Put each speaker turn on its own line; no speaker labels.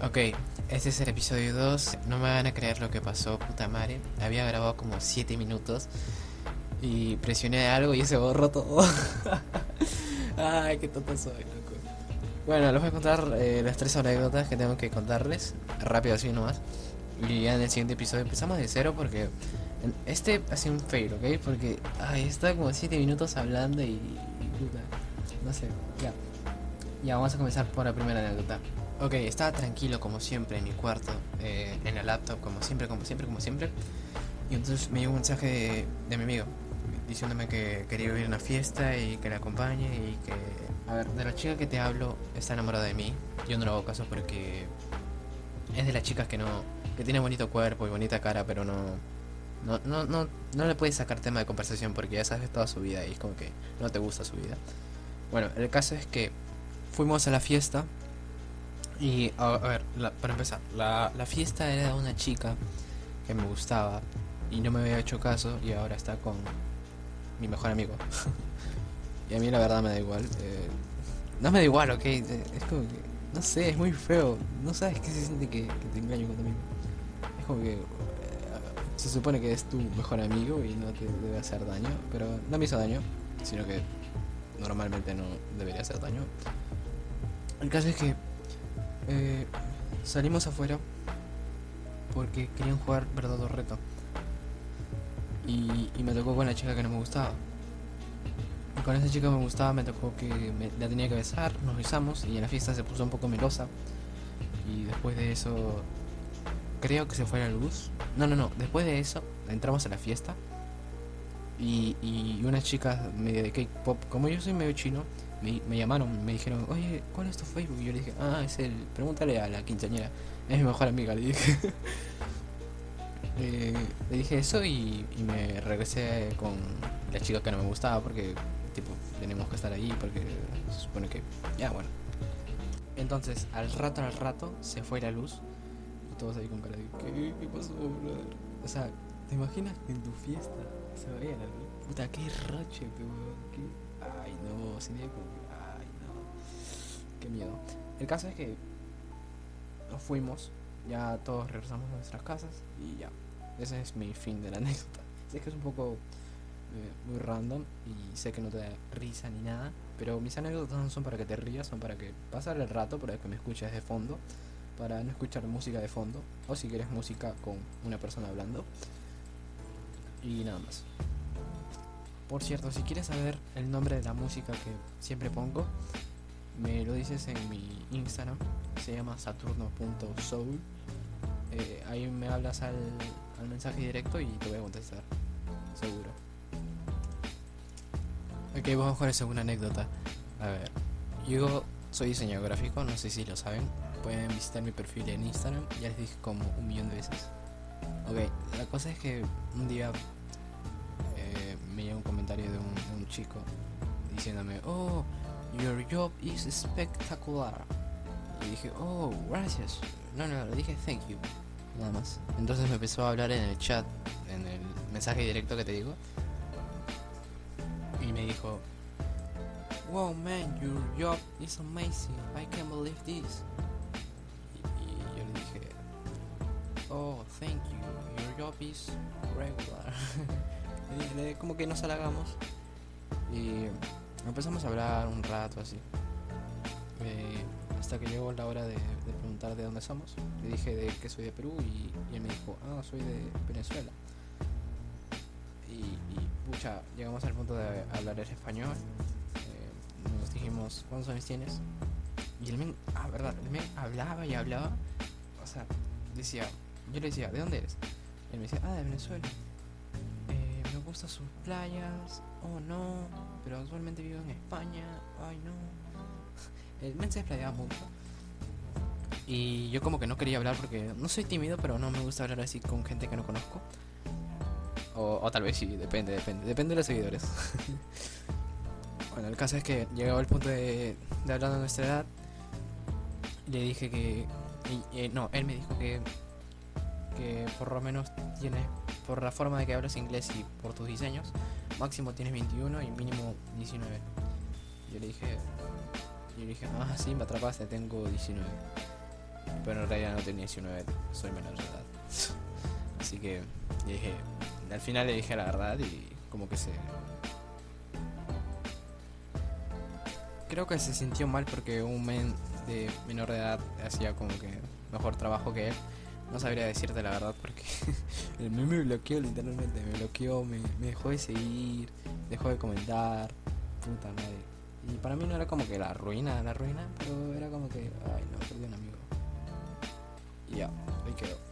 Ok, este es el episodio 2. No me van a creer lo que pasó, puta madre. Había grabado como 7 minutos y presioné algo y se borró todo. Ay, qué tonto soy, loco. Bueno, les voy a contar eh, las tres anécdotas que tengo que contarles. Rápido así nomás. Y ya en el siguiente episodio empezamos de cero porque este ha sido un fail, ¿ok? Porque ay, está como 7 minutos hablando y, y puta. No sé, ya. Ya, vamos a comenzar por la primera anécdota. Ok, estaba tranquilo como siempre en mi cuarto, eh, en la laptop, como siempre, como siempre, como siempre. Y entonces me llegó un mensaje de, de mi amigo diciéndome que quería ir a una fiesta y que la acompañe y que... A ver, de la chica que te hablo está enamorada de mí. Yo no le hago caso porque es de las chicas que no... que tiene bonito cuerpo y bonita cara, pero no... No, no, no, no le puedes sacar tema de conversación porque ya sabes toda su vida y es como que no te gusta su vida. Bueno, el caso es que fuimos a la fiesta y a, a ver, la- para empezar, la, la fiesta era de una chica que me gustaba y no me había hecho caso y ahora está con mi mejor amigo. y a mí la verdad me da igual. eh, no me da igual, ok. eh, Es como que, no sé, es muy feo. No sabes qué se siente que, que te engaño con amigo. Es como que eh, se supone que es tu mejor amigo y no te debe hacer daño, pero no me hizo daño, sino que normalmente no debería hacer daño. El caso es que eh, salimos afuera porque querían jugar verdad o reto. Y, y me tocó con la chica que no me gustaba. Y con esa chica que me gustaba me tocó que me, la tenía que besar, nos besamos y en la fiesta se puso un poco melosa. Y después de eso creo que se fue la luz. No, no, no, después de eso entramos a la fiesta. Y, y unas chicas medio de K-pop, como yo soy medio chino, me, llamaron, me dijeron, oye, ¿cuál es tu Facebook? Y yo le dije, ah, es el, pregúntale a la quinceañera, es mi mejor amiga, le dije. Eh, le dije eso y, y me regresé con la chica que no me gustaba porque, tipo, tenemos que estar ahí porque se supone que, ya, bueno. Entonces, al rato, al rato, se fue la luz y todos ahí con cara de, ¿qué, ¿Qué pasó, brother? O sea, ¿te imaginas que en tu fiesta se vaya la luz? Puta, qué rache, weón. Ay, no, que, ay, no. Qué miedo. El caso es que nos fuimos, ya todos regresamos a nuestras casas y ya. Ese es mi fin de la anécdota. Sé que es un poco eh, muy random y sé que no te da risa ni nada, pero mis anécdotas no son para que te rías, son para que pasar el rato, para que me escuches de fondo, para no escuchar música de fondo, o si quieres música con una persona hablando. Y nada más. Por cierto, si quieres saber el nombre de la música que siempre pongo, me lo dices en mi Instagram, se llama saturno.soul. Eh, ahí me hablas al, mensaje directo y te voy a contestar, seguro. Ok, vamos con la segunda anécdota. A ver, yo soy diseñador gráfico, no sé si lo saben. Pueden visitar mi perfil en Instagram, ya les dije como un millón de veces. Cosa es que un día eh, me llegó un comentario de un, chico diciéndome, oh, your job is spectacular. Y dije, oh, gracias. No, no, le dije thank you. Nada más. Entonces me empezó a hablar en el chat, en el mensaje directo que te digo. Y me dijo, wow man, your job is amazing. I can't believe this. Y yo le dije, oh, thank you. Job is regular. y como que nos halagamos. Y empezamos a hablar un rato así. Eh, hasta que llegó la hora de, de preguntar de dónde somos. Le dije de que soy de Perú y, y él me dijo, ah, soy de Venezuela. Y, y pucha, llegamos al punto de hablar el español. Eh, nos dijimos, ¿cuántos años tienes? Y el men, ah, verdad, el men hablaba y hablaba. O sea, decía, yo le decía, ¿de dónde eres? Él me decía, ah, de Venezuela. Eh, me gustan sus playas. Oh, no. Pero actualmente vivo en España. Ay, no. El men se desplayaba mucho. Y yo como que no quería hablar porque no soy tímido, pero no me gusta hablar así con gente que no conozco. O, tal vez sí, depende, depende. Depende de los seguidores. bueno, el caso es que llegaba el punto de, de hablar de nuestra edad. Le dije que... eh, no, él me dijo que... Que por lo menos tienes... Por la forma de que hablas inglés y por tus diseños, máximo tienes 21 y mínimo 19. Yo le dije... Yo dije, ah, sí, me atrapaste, tengo 19. Pero en realidad no tenía 19, soy menor de edad. Así que dije, al final le dije la verdad y como que se... Creo que se sintió mal porque un men de menor de edad hacía como que mejor trabajo que él. No sabría decirte la verdad porque el meme me bloqueó literalmente, me bloqueó, me, me dejó de seguir, dejó de comentar, puta madre. Y para mí no era como que la ruina, la ruina, pero era como que, ay no, perdí un amigo. Y ya, ahí quedó.